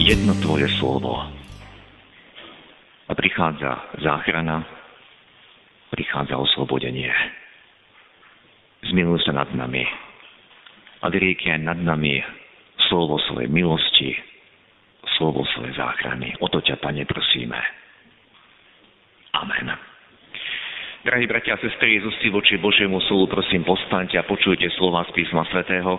jedno Tvoje slovo. A prichádza záchrana, prichádza oslobodenie. Zmiluj sa nad nami a aj nad nami slovo svojej milosti, slovo svojej záchrany. O to ťa, Pane, prosíme. Amen. Drahí bratia a sestry, z voči Božiemu slovu, prosím, postaňte a počujte slova z písma svätého,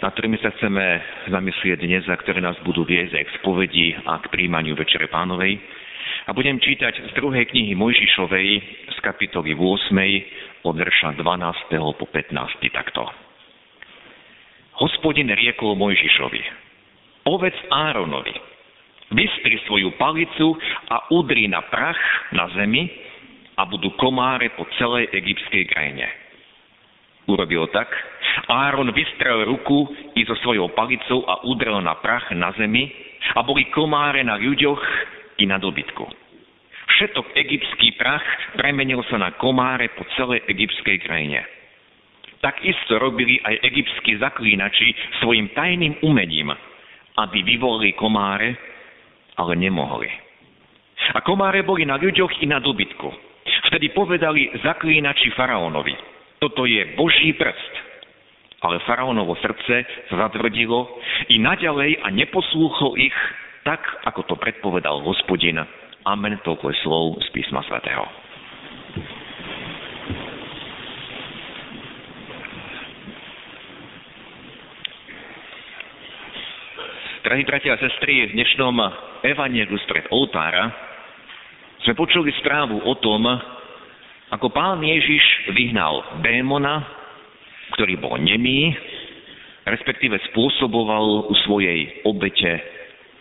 na ktorými sa chceme zamyslieť dnes a ktoré nás budú viesť aj k spovedi a k príjmaniu Večere Pánovej. A budem čítať z druhej knihy Mojžišovej z kapitoly 8. od verša 12. po 15. takto. Hospodin riekol Mojžišovi, povedz Áronovi, vystri svoju palicu a udri na prach na zemi, a budú komáre po celej egyptskej krajine. Urobil tak. Áron vystrel ruku i so svojou palicou a udrel na prach na zemi a boli komáre na ľuďoch i na dobytku. Všetok egyptský prach premenil sa na komáre po celej egyptskej krajine. Takisto robili aj egyptskí zaklínači svojim tajným umením, aby vyvolili komáre, ale nemohli. A komáre boli na ľuďoch i na dobytku. Vtedy povedali zaklínači faraónovi, toto je Boží prst. Ale faraónovo srdce zatvrdilo i naďalej a neposlúchol ich tak, ako to predpovedal hospodin. Amen, toľko je slov z písma svätého. Drahí bratia a sestry, v dnešnom evanielu stred oltára sme počuli správu o tom, ako pán Ježiš vyhnal démona, ktorý bol nemý, respektíve spôsoboval u svojej obete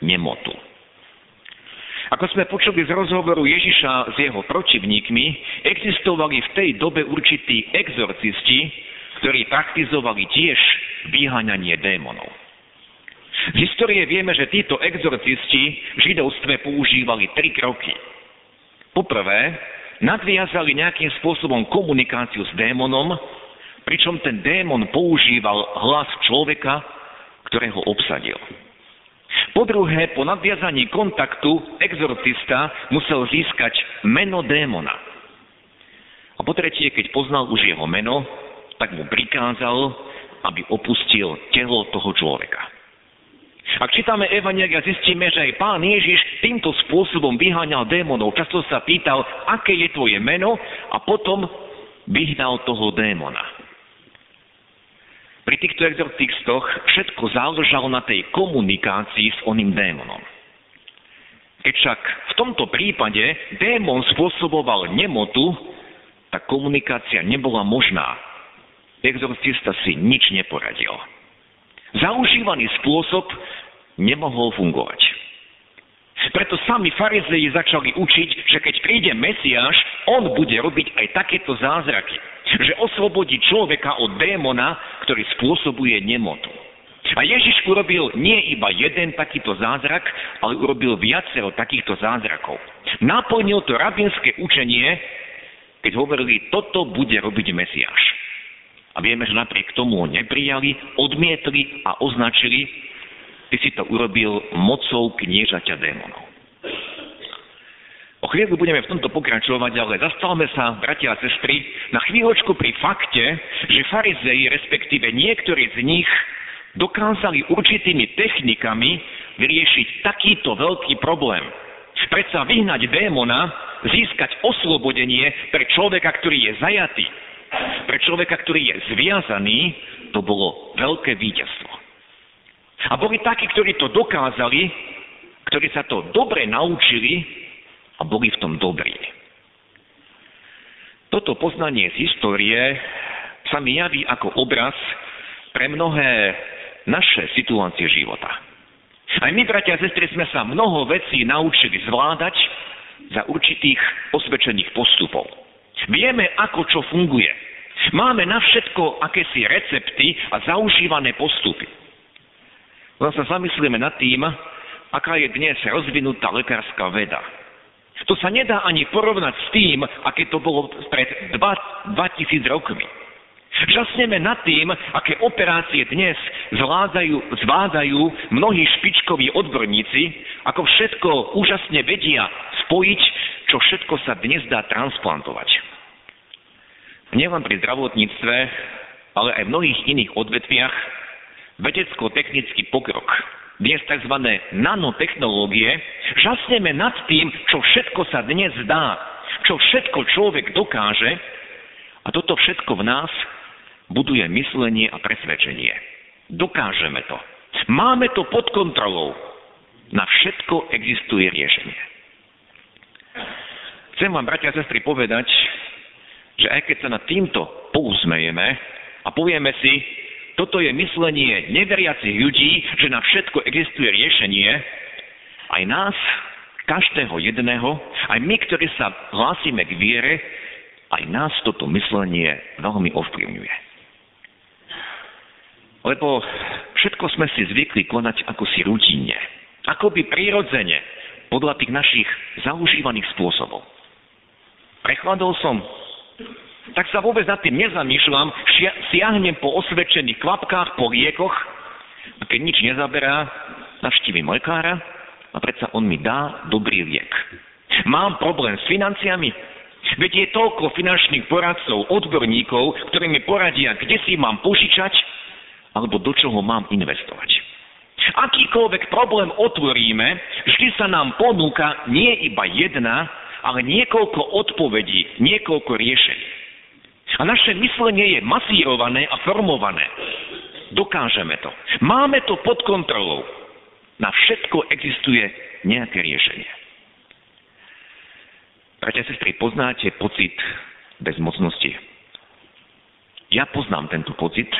nemotu. Ako sme počuli z rozhovoru Ježiša s jeho protivníkmi, existovali v tej dobe určití exorcisti, ktorí praktizovali tiež vyháňanie démonov. Z histórie vieme, že títo exorcisti v židovstve používali tri kroky. Poprvé, nadviazali nejakým spôsobom komunikáciu s démonom, pričom ten démon používal hlas človeka, ktorého obsadil. Po druhé, po nadviazaní kontaktu exorcista musel získať meno démona. A po tretie, keď poznal už jeho meno, tak mu prikázal, aby opustil telo toho človeka. Ak čítame Evangelia, zistíme, že aj pán Ježiš týmto spôsobom vyháňal démonov. Často sa pýtal, aké je tvoje meno a potom vyhnal toho démona. Pri týchto exorcistoch všetko záležalo na tej komunikácii s oným démonom. Keď však v tomto prípade démon spôsoboval nemotu, tak komunikácia nebola možná. Exorcista si nič neporadil. Zaužívaný spôsob nemohol fungovať. Preto sami farizeji začali učiť, že keď príde Mesiáš, on bude robiť aj takéto zázraky. Že oslobodí človeka od démona, ktorý spôsobuje nemotu. A Ježiš urobil nie iba jeden takýto zázrak, ale urobil viacero takýchto zázrakov. Naplnil to rabinské učenie, keď hovorili, toto bude robiť Mesiáš. A vieme, že napriek tomu ho neprijali, odmietli a označili, ty si to urobil mocou kniežaťa démonov. O chvíľu budeme v tomto pokračovať, ale zastavme sa, bratia a sestry, na chvíľočku pri fakte, že farizeji, respektíve niektorí z nich, dokázali určitými technikami vyriešiť takýto veľký problém. Predsa vyhnať démona, získať oslobodenie pre človeka, ktorý je zajatý, pre človeka, ktorý je zviazaný, to bolo veľké víťazstvo. A boli takí, ktorí to dokázali, ktorí sa to dobre naučili a boli v tom dobrí. Toto poznanie z histórie sa mi javí ako obraz pre mnohé naše situácie života. Aj my, bratia a sestry, sme sa mnoho vecí naučili zvládať za určitých osvedčených postupov. Vieme, ako čo funguje. Máme na všetko akési recepty a zaužívané postupy. Len zamyslíme nad tým, aká je dnes rozvinutá lekárska veda. To sa nedá ani porovnať s tým, aké to bolo pred 2000 rokmi. Žasneme nad tým, aké operácie dnes zvládajú, zvládajú mnohí špičkoví odborníci, ako všetko úžasne vedia spojiť, čo všetko sa dnes dá transplantovať. Nielen pri zdravotníctve, ale aj v mnohých iných odvetviach vedecko-technický pokrok, dnes tzv. nanotechnológie, žasneme nad tým, čo všetko sa dnes dá, čo všetko človek dokáže a toto všetko v nás buduje myslenie a presvedčenie. Dokážeme to. Máme to pod kontrolou. Na všetko existuje riešenie. Chcem vám, bratia a sestry, povedať, že aj keď sa nad týmto pousmejeme a povieme si, toto je myslenie neveriacich ľudí, že na všetko existuje riešenie, aj nás, každého jedného, aj my, ktorí sa hlásime k viere, aj nás toto myslenie veľmi ovplyvňuje. Lebo všetko sme si zvykli konať ako si rutine. Akoby prirodzene, podľa tých našich zaužívaných spôsobov. Prechladol som, tak sa vôbec nad tým nezamýšľam, siahnem po osvedčených kvapkách, po liekoch a keď nič nezaberá, navštívim lekára a predsa on mi dá dobrý liek. Mám problém s financiami, veď je toľko finančných poradcov, odborníkov, ktorí mi poradia, kde si mám požičať alebo do čoho mám investovať. Akýkoľvek problém otvoríme, vždy sa nám ponúka nie iba jedna, ale niekoľko odpovedí, niekoľko riešení. A naše myslenie je masírované a formované. Dokážeme to. Máme to pod kontrolou. Na všetko existuje nejaké riešenie. Bratia sestry, poznáte pocit bezmocnosti? Ja poznám tento pocit,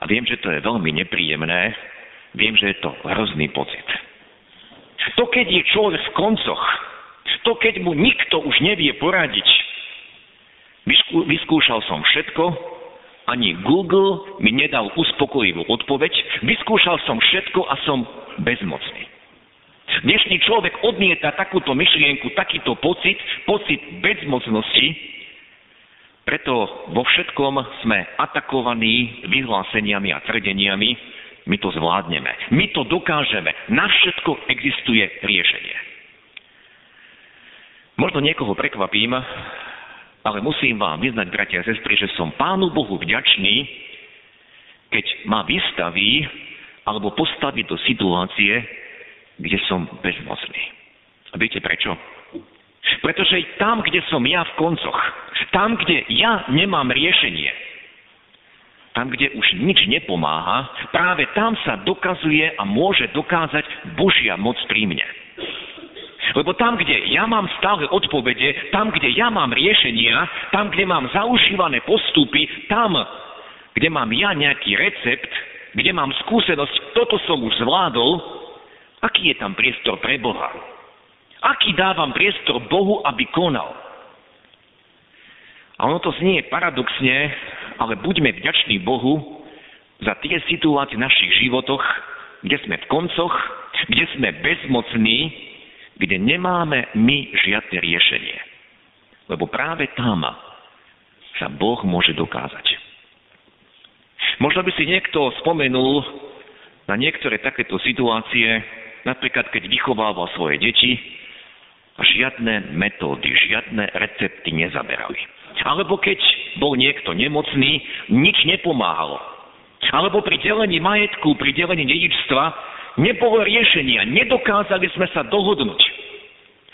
a viem, že to je veľmi nepríjemné, viem, že je to hrozný pocit. To, keď je človek v koncoch, to, keď mu nikto už nevie poradiť, vyskúšal som všetko, ani Google mi nedal uspokojivú odpoveď, vyskúšal som všetko a som bezmocný. Dnešný človek odmieta takúto myšlienku, takýto pocit, pocit bezmocnosti, preto vo všetkom sme atakovaní vyhláseniami a tvrdeniami, my to zvládneme, my to dokážeme, na všetko existuje riešenie. Možno niekoho prekvapím, ale musím vám vyznať, bratia a sestry, že som Pánu Bohu vďačný, keď ma vystaví alebo postaví do situácie, kde som bezmocný. A viete prečo? Pretože tam, kde som ja v koncoch, tam, kde ja nemám riešenie, tam, kde už nič nepomáha, práve tam sa dokazuje a môže dokázať Božia moc pri mne. Lebo tam, kde ja mám stále odpovede, tam, kde ja mám riešenia, tam, kde mám zaužívané postupy, tam, kde mám ja nejaký recept, kde mám skúsenosť, toto som už zvládol, aký je tam priestor pre Boha? Aký dávam priestor Bohu, aby konal? A ono to znie paradoxne, ale buďme vďační Bohu za tie situácie v našich životoch, kde sme v koncoch, kde sme bezmocní, kde nemáme my žiadne riešenie. Lebo práve tam sa Boh môže dokázať. Možno by si niekto spomenul na niektoré takéto situácie, napríklad keď vychovával svoje deti, žiadne metódy, žiadne recepty nezaberali. Alebo keď bol niekto nemocný, nič nepomáhalo. Alebo pri delení majetku, pri delení dedičstva nebolo riešenia, nedokázali sme sa dohodnúť.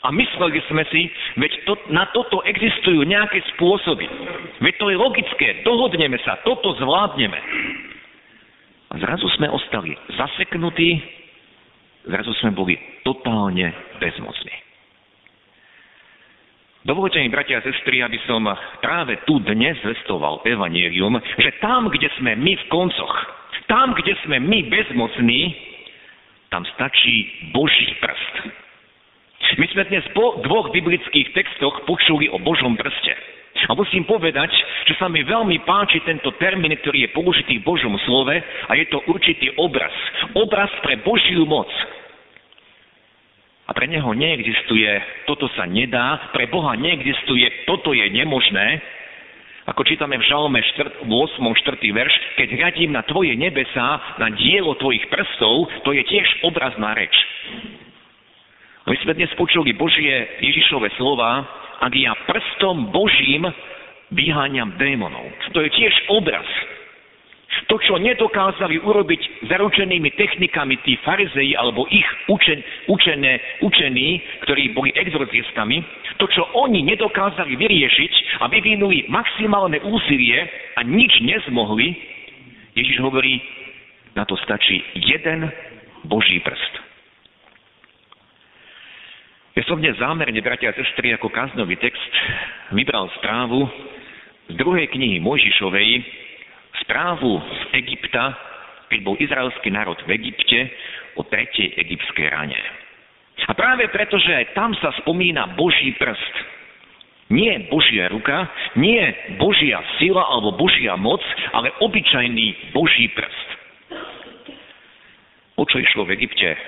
A mysleli sme si, veď to, na toto existujú nejaké spôsoby. Veď to je logické, dohodneme sa, toto zvládneme. A zrazu sme ostali zaseknutí, zrazu sme boli totálne bezmocní. Dovolte mi, bratia a sestry, aby som práve tu dnes zvestoval evanílium, že tam, kde sme my v koncoch, tam, kde sme my bezmocní, tam stačí Boží prst. My sme dnes po dvoch biblických textoch počuli o Božom prste. A musím povedať, že sa mi veľmi páči tento termín, ktorý je použitý v Božom slove a je to určitý obraz. Obraz pre Božiu moc. A pre neho neexistuje, toto sa nedá, pre Boha neexistuje, toto je nemožné, ako čítame v Žalme 8. 4. verš, keď hľadím na tvoje nebesá, na dielo tvojich prstov, to je tiež obrazná reč. My sme dnes počuli Božie Ježišové slova, ak ja prstom Božím vyháňam démonov. To je tiež obraz. To, čo nedokázali urobiť zaručenými technikami tí farizeji alebo ich učen, učené, učení, ktorí boli exorcistami, to, čo oni nedokázali vyriešiť a vyvinuli maximálne úsilie a nič nezmohli, Ježiš hovorí, na to stačí jeden Boží prst. Ja som dnes zámerne, bratia a sestry, ako kaznový text vybral správu z druhej knihy Mojžišovej, správu z Egypta, keď bol izraelský národ v Egypte, o tretej egyptskej rane. A práve preto, že aj tam sa spomína Boží prst. Nie Božia ruka, nie Božia sila alebo Božia moc, ale obyčajný Boží prst. O čo išlo v Egypte?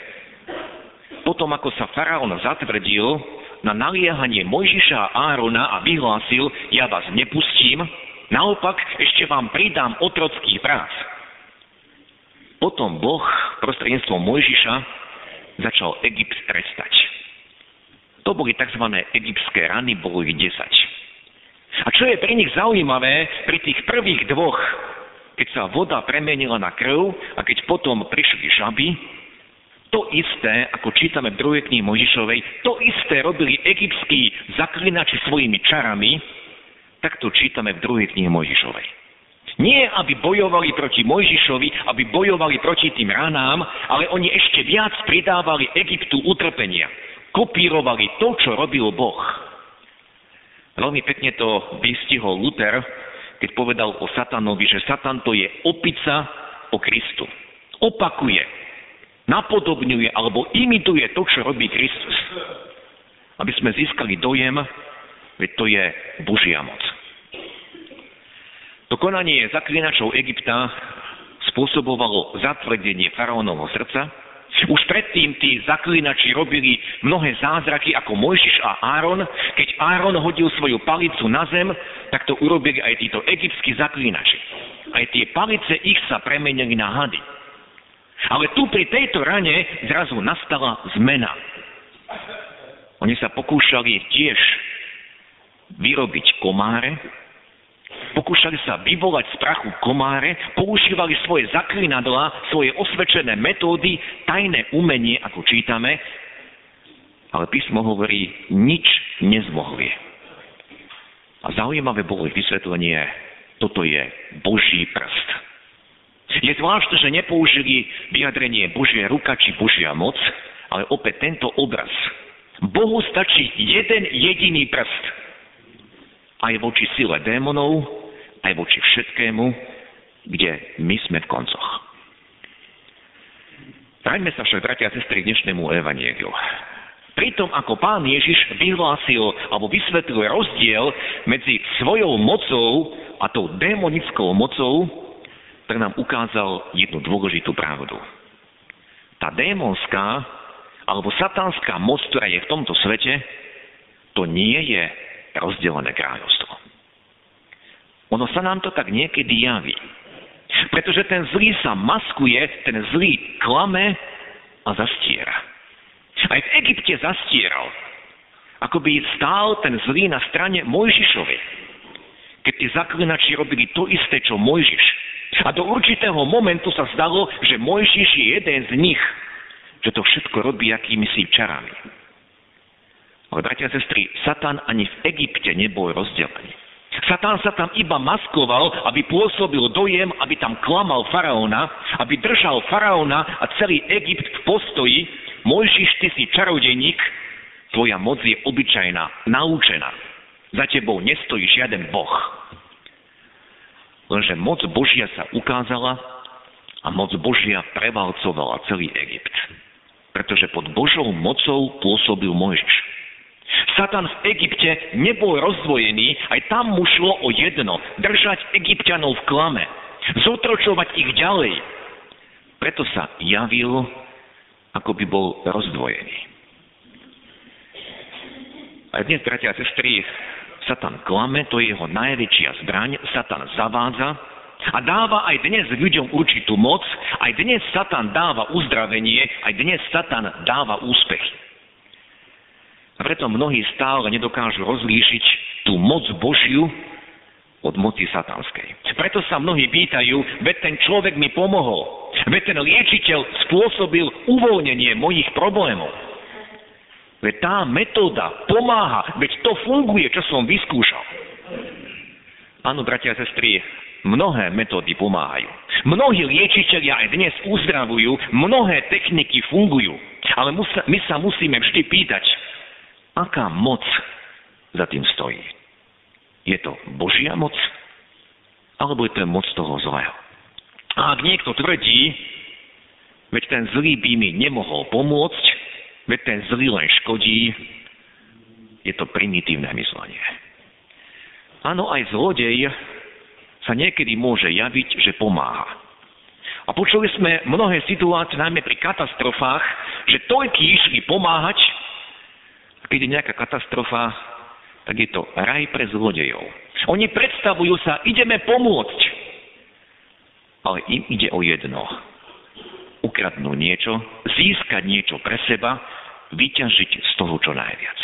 Potom, ako sa faraón zatvrdil na naliehanie Mojžiša a Árona a vyhlásil, ja vás nepustím, Naopak, ešte vám pridám otrocký prác. Potom Boh prostredníctvom Mojžiša začal Egypt trestať. To boli tzv. egyptské rany, bolo ich 10. A čo je pre nich zaujímavé, pri tých prvých dvoch, keď sa voda premenila na krv a keď potom prišli žaby, to isté, ako čítame v druhej knihe Mojžišovej, to isté robili egyptskí zaklinači svojimi čarami, tak to čítame v druhej knihe Mojžišovej. Nie, aby bojovali proti Mojžišovi, aby bojovali proti tým ranám, ale oni ešte viac pridávali Egyptu utrpenia. Kopírovali to, čo robil Boh. Veľmi pekne to vystihol Luther, keď povedal o Satanovi, že Satan to je opica o Kristu. Opakuje, napodobňuje alebo imituje to, čo robí Kristus. Aby sme získali dojem, veď to je Božia moc. To konanie zaklinačov Egypta spôsobovalo zatvrdenie faraónovho srdca. Už predtým tí zaklinači robili mnohé zázraky ako Mojžiš a Áron. Keď Áron hodil svoju palicu na zem, tak to urobili aj títo egyptskí zaklinači. Aj tie palice ich sa premenili na hady. Ale tu pri tejto rane zrazu nastala zmena. Oni sa pokúšali tiež vyrobiť komáre, Pokúšali sa vyvolať z prachu komáre, používali svoje zaklinadla, svoje osvedčené metódy, tajné umenie, ako čítame, ale písmo hovorí, nič nezmohli. A zaujímavé bolo vysvetlenie, toto je Boží prst. Je zvláštne, že nepoužili vyjadrenie Božia ruka či Božia moc, ale opäť tento obraz. Bohu stačí jeden jediný prst. Aj voči sile démonov, aj voči všetkému, kde my sme v koncoch. Vráťme sa však, bratia a sestry, k dnešnému evanieliu. Pritom, ako pán Ježiš vyhlásil alebo vysvetlil rozdiel medzi svojou mocou a tou démonickou mocou, tak nám ukázal jednu dôležitú pravdu. Tá démonská alebo satanská moc, ktorá je v tomto svete, to nie je rozdelené kráľovstvo. Ono sa nám to tak niekedy javí. Pretože ten zlý sa maskuje, ten zlý klame a zastiera. Aj v Egypte zastieral. Ako by stál ten zlý na strane Mojžišovi. Keď tí zaklinači robili to isté, čo Mojžiš. A do určitého momentu sa zdalo, že Mojžiš je jeden z nich. Že to všetko robí akými si čarami. Ale bratia a sestry, Satan ani v Egypte nebol rozdelený. Satán sa tam iba maskoval, aby pôsobil dojem, aby tam klamal faraóna, aby držal faraóna a celý Egypt v postoji. Mojžiš, ty si čarodejník, tvoja moc je obyčajná, naučená. Za tebou nestojí žiaden boh. Lenže moc Božia sa ukázala a moc Božia prevalcovala celý Egypt. pretože pod Božou mocou pôsobil Mojžiš. Satan v Egypte nebol rozdvojený, aj tam mu šlo o jedno, držať egyptianov v klame, zotročovať ich ďalej. Preto sa javil, ako by bol rozdvojený. Aj dnes, bratia a sestry, Satan klame, to je jeho najväčšia zbraň, Satan zavádza a dáva aj dnes ľuďom určitú moc, aj dnes Satan dáva uzdravenie, aj dnes Satan dáva úspechy. A preto mnohí stále nedokážu rozlíšiť tú moc Božiu od moci satanskej. Preto sa mnohí pýtajú, veď ten človek mi pomohol, veď ten liečiteľ spôsobil uvoľnenie mojich problémov. Veď tá metóda pomáha, veď to funguje, čo som vyskúšal. Áno, bratia a sestry, mnohé metódy pomáhajú. Mnohí liečiteľia aj dnes uzdravujú, mnohé techniky fungujú. Ale my sa musíme vždy pýtať, aká moc za tým stojí. Je to Božia moc, alebo je to moc toho zlého? A ak niekto tvrdí, veď ten zlý by mi nemohol pomôcť, Veď ten zlý len škodí, je to primitívne myslenie. Áno, aj zlodej sa niekedy môže javiť, že pomáha. A počuli sme mnohé situácie, najmä pri katastrofách, že toľky išli pomáhať, je nejaká katastrofa, tak je to raj pre zlodejov. Oni predstavujú sa, ideme pomôcť. Ale im ide o jedno ukradnúť niečo, získať niečo pre seba, vyťažiť z toho čo najviac.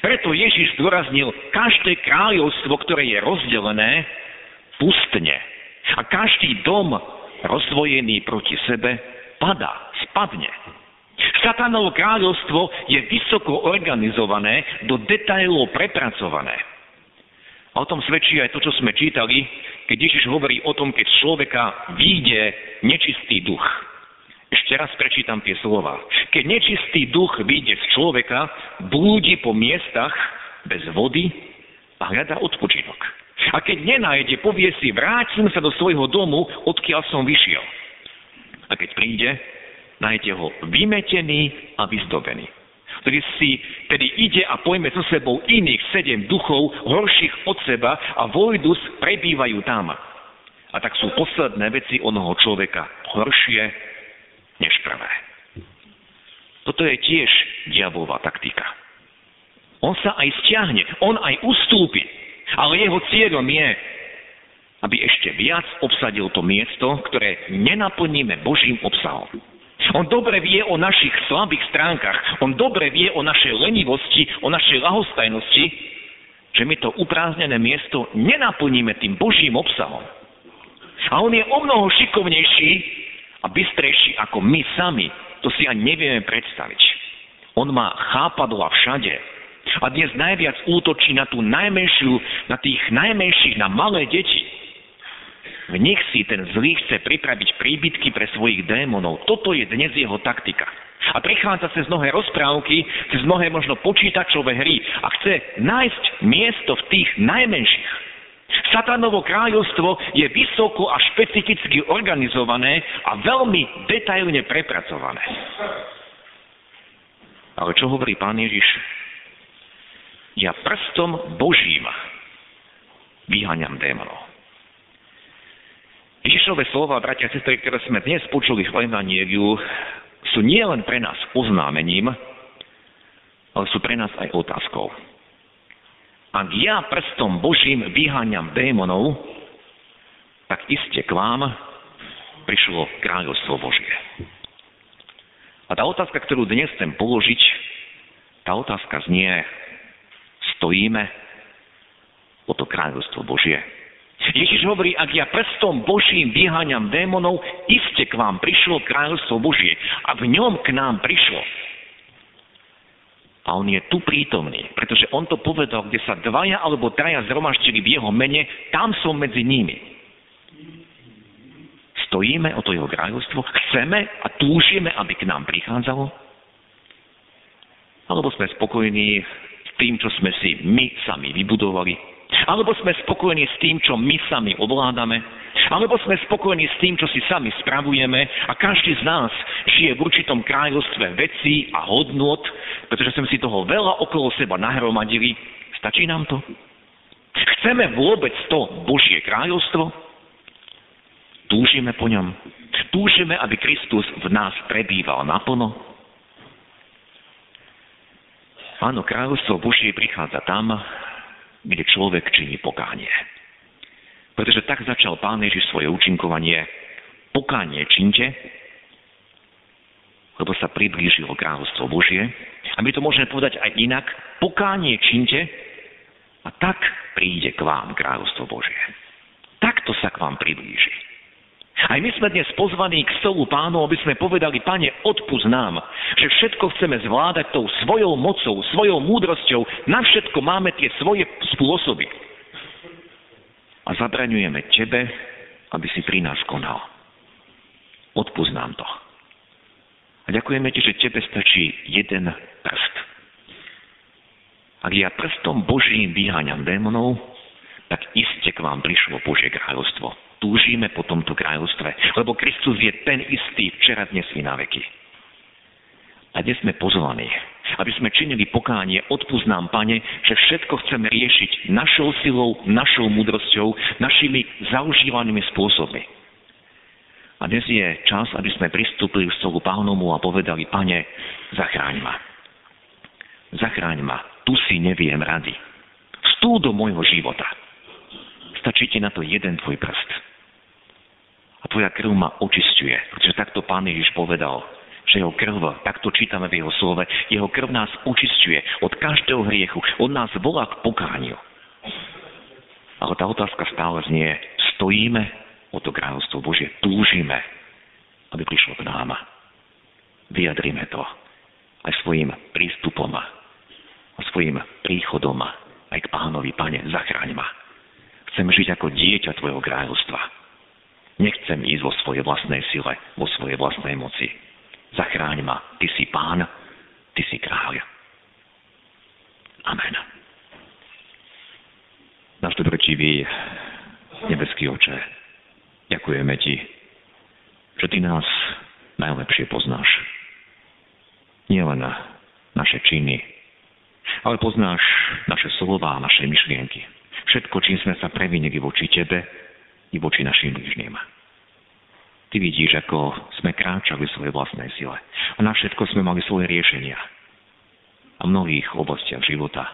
Preto Ježiš zdôraznil, každé kráľovstvo, ktoré je rozdelené, pustne. A každý dom rozvojený proti sebe padá, spadne. Satanovo kráľovstvo je vysoko organizované, do detailov prepracované. A o tom svedčí aj to, čo sme čítali, keď Ježiš hovorí o tom, keď človeka vyjde nečistý duch. Ešte raz prečítam tie slova. Keď nečistý duch vyjde z človeka, blúdi po miestach bez vody a hľadá odpočinok. A keď nenájde, povie si, vrátim sa do svojho domu, odkiaľ som vyšiel. A keď príde, nájde ho vymetený a vyzdobený. Ktorý si tedy ide a pojme so sebou iných sedem duchov, horších od seba a vojdus prebývajú tam. A tak sú posledné veci onoho človeka horšie než prvé. Toto je tiež diabolová taktika. On sa aj stiahne, on aj ustúpi, ale jeho cieľom je, aby ešte viac obsadil to miesto, ktoré nenaplníme Božím obsahom. On dobre vie o našich slabých stránkach, on dobre vie o našej lenivosti, o našej lahostajnosti, že my to uprázdnené miesto nenaplníme tým Božím obsahom. A on je o mnoho šikovnejší, a bystrejší ako my sami, to si ani nevieme predstaviť. On má chápadla všade. A dnes najviac útočí na tú najmenšiu, na tých najmenších, na malé deti. V nich si ten zlý chce pripraviť príbytky pre svojich démonov. Toto je dnes jeho taktika. A prichádza cez mnohé rozprávky, cez mnohé možno počítačové hry a chce nájsť miesto v tých najmenších. Satanovo kráľovstvo je vysoko a špecificky organizované a veľmi detailne prepracované. Ale čo hovorí pán Ježiš? Ja prstom Božím vyháňam démonov. Ježišové slova, bratia a sestry, ktoré sme dnes počuli v Evangeliu, sú nielen pre nás oznámením, ale sú pre nás aj otázkou. Ak ja prstom Božím vyháňam démonov, tak iste k vám prišlo kráľovstvo Božie. A tá otázka, ktorú dnes chcem položiť, tá otázka znie, stojíme o to kráľovstvo Božie. Ježiš hovorí, ak ja prstom Božím vyháňam démonov, iste k vám prišlo kráľovstvo Božie. A v ňom k nám prišlo. A on je tu prítomný, pretože on to povedal, kde sa dvaja alebo traja zhromaštili v jeho mene, tam som medzi nimi. Stojíme o to jeho kráľovstvo, chceme a túžime, aby k nám prichádzalo? Alebo sme spokojní s tým, čo sme si my sami vybudovali? Alebo sme spokojní s tým, čo my sami ovládame, alebo sme spokojní s tým, čo si sami spravujeme a každý z nás žije v určitom kráľovstve vecí a hodnot, pretože sme si toho veľa okolo seba nahromadili. Stačí nám to? Chceme vôbec to Božie kráľovstvo? Túžime po ňom? Túžime, aby Kristus v nás prebýval naplno? Áno, kráľovstvo Božie prichádza tam, kde človek činí pokánie. Pretože tak začal Pán Ježiš svoje účinkovanie. Pokánie činte, lebo sa priblížilo kráľovstvo Božie. A my to môžeme povedať aj inak. Pokánie činte a tak príde k vám kráľovstvo Božie. Takto sa k vám priblíži. Aj my sme dnes pozvaní k stolu pánu, aby sme povedali, pane, odpust nám, že všetko chceme zvládať tou svojou mocou, svojou múdrosťou, na všetko máme tie svoje spôsoby a zabraňujeme Tebe, aby si pri nás konal. Odpúsť nám to. A ďakujeme Ti, že Tebe stačí jeden prst. Ak ja prstom Božím vyháňam démonov, tak iste k vám prišlo Božie kráľovstvo. Túžime po tomto kráľovstve, lebo Kristus je ten istý včera, dnes i na veky. A dnes sme pozvaní, aby sme činili pokánie, odpúsť nám, Pane, že všetko chceme riešiť našou silou, našou múdrosťou, našimi zaužívanými spôsobmi. A dnes je čas, aby sme pristúpili k stolu pánomu a povedali, Pane, zachráň ma. Zachráň ma, tu si neviem rady. Vstúp do môjho života. Stačí ti na to jeden tvoj prst. Tvoja krv ma očistuje, pretože takto pán Ježiš povedal, že jeho krv, takto čítame v jeho slove, jeho krv nás učistuje od každého hriechu, od nás volá k pokániu. Ale tá otázka stále znie, stojíme o to kráľovstvo Božie, túžime, aby prišlo k nám. Vyjadrime to aj svojim prístupom a svojim príchodom aj k pánovi, pane, zachráň ma. Chcem žiť ako dieťa tvojho kráľovstva. Nechcem ísť vo svojej vlastnej sile, vo svojej vlastnej moci Zachráň ma, Ty si Pán, Ty si kráľ. Amen. Náš dobrečivý nebeský oče, ďakujeme Ti, že Ty nás najlepšie poznáš. Nie len naše činy, ale poznáš naše slova, naše myšlienky. Všetko, čím sme sa previnili voči Tebe i voči našim bližným. Ty vidíš, ako sme kráčali v svojej vlastnej sile. A na všetko sme mali svoje riešenia. A v mnohých oblastiach života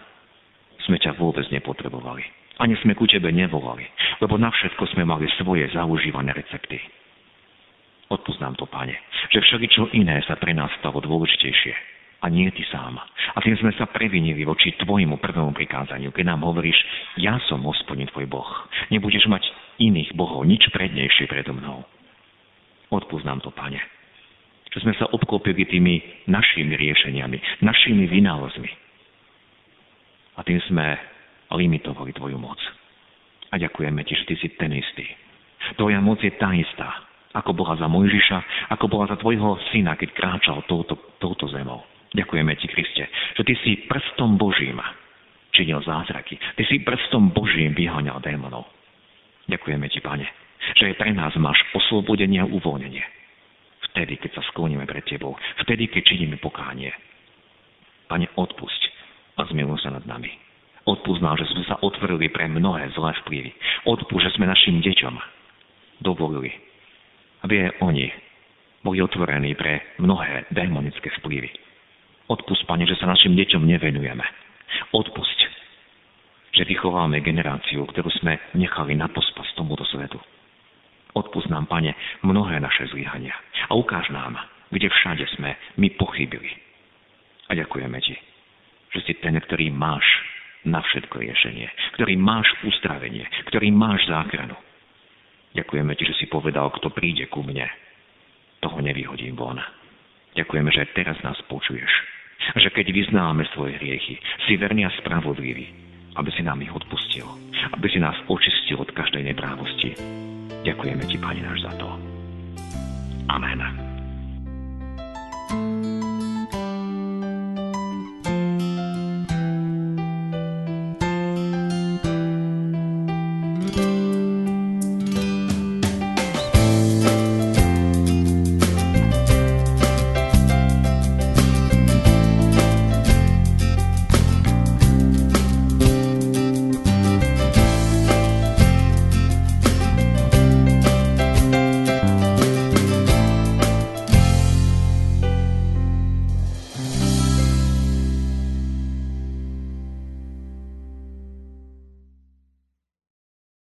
sme ťa vôbec nepotrebovali. Ani sme ku tebe nevolali, lebo na všetko sme mali svoje zaužívané recepty. Odpúsť nám to, pane, že všeličo iné sa pre nás stalo dôležitejšie. A nie ty sám. A tým sme sa previnili voči tvojmu prvému prikázaniu, keď nám hovoríš, ja som hospodin tvoj Boh. Nebudeš mať iných bohov, nič prednejšie predo mnou. Odpúsť nám to, Pane. Že sme sa obklopili tými našimi riešeniami, našimi vynálozmi. A tým sme limitovali Tvoju moc. A ďakujeme Ti, že Ty si ten istý. Tvoja moc je tá istá, ako bola za Mojžiša, ako bola za Tvojho syna, keď kráčal touto, touto zemou. Ďakujeme Ti, Kriste, že Ty si prstom Božím činil zázraky. Ty si prstom Božím vyháňal démonov. Ďakujeme Ti, Pane, že aj pre nás máš oslobodenie a uvoľnenie. Vtedy, keď sa skloníme pred Tebou. Vtedy, keď činíme pokánie. Pane, odpusť a zmiluj sa nad nami. Odpusť nám, že sme sa otvorili pre mnohé zlé vplyvy. Odpusť, že sme našim deťom dovolili, aby oni boli otvorení pre mnohé démonické vplyvy. Odpusť, Pane, že sa našim deťom nevenujeme. Odpusť, že vychováme generáciu, ktorú sme nechali na pospas tomuto svetu. Odpust nám, Pane, mnohé naše zlyhania a ukáž nám, kde všade sme my pochybili. A ďakujeme Ti, že si ten, ktorý máš na všetko riešenie, ktorý máš uzdravenie, ktorý máš záchranu. Ďakujeme Ti, že si povedal, kto príde ku mne, toho nevyhodím von. Ďakujeme, že teraz nás počuješ. Že keď vyznáme svoje hriechy, si verný a spravodlivý, aby si nám ich odpustil, aby si nás očistil od každej neprávosti Ďakujeme Ti, Pane náš, za to. Amen.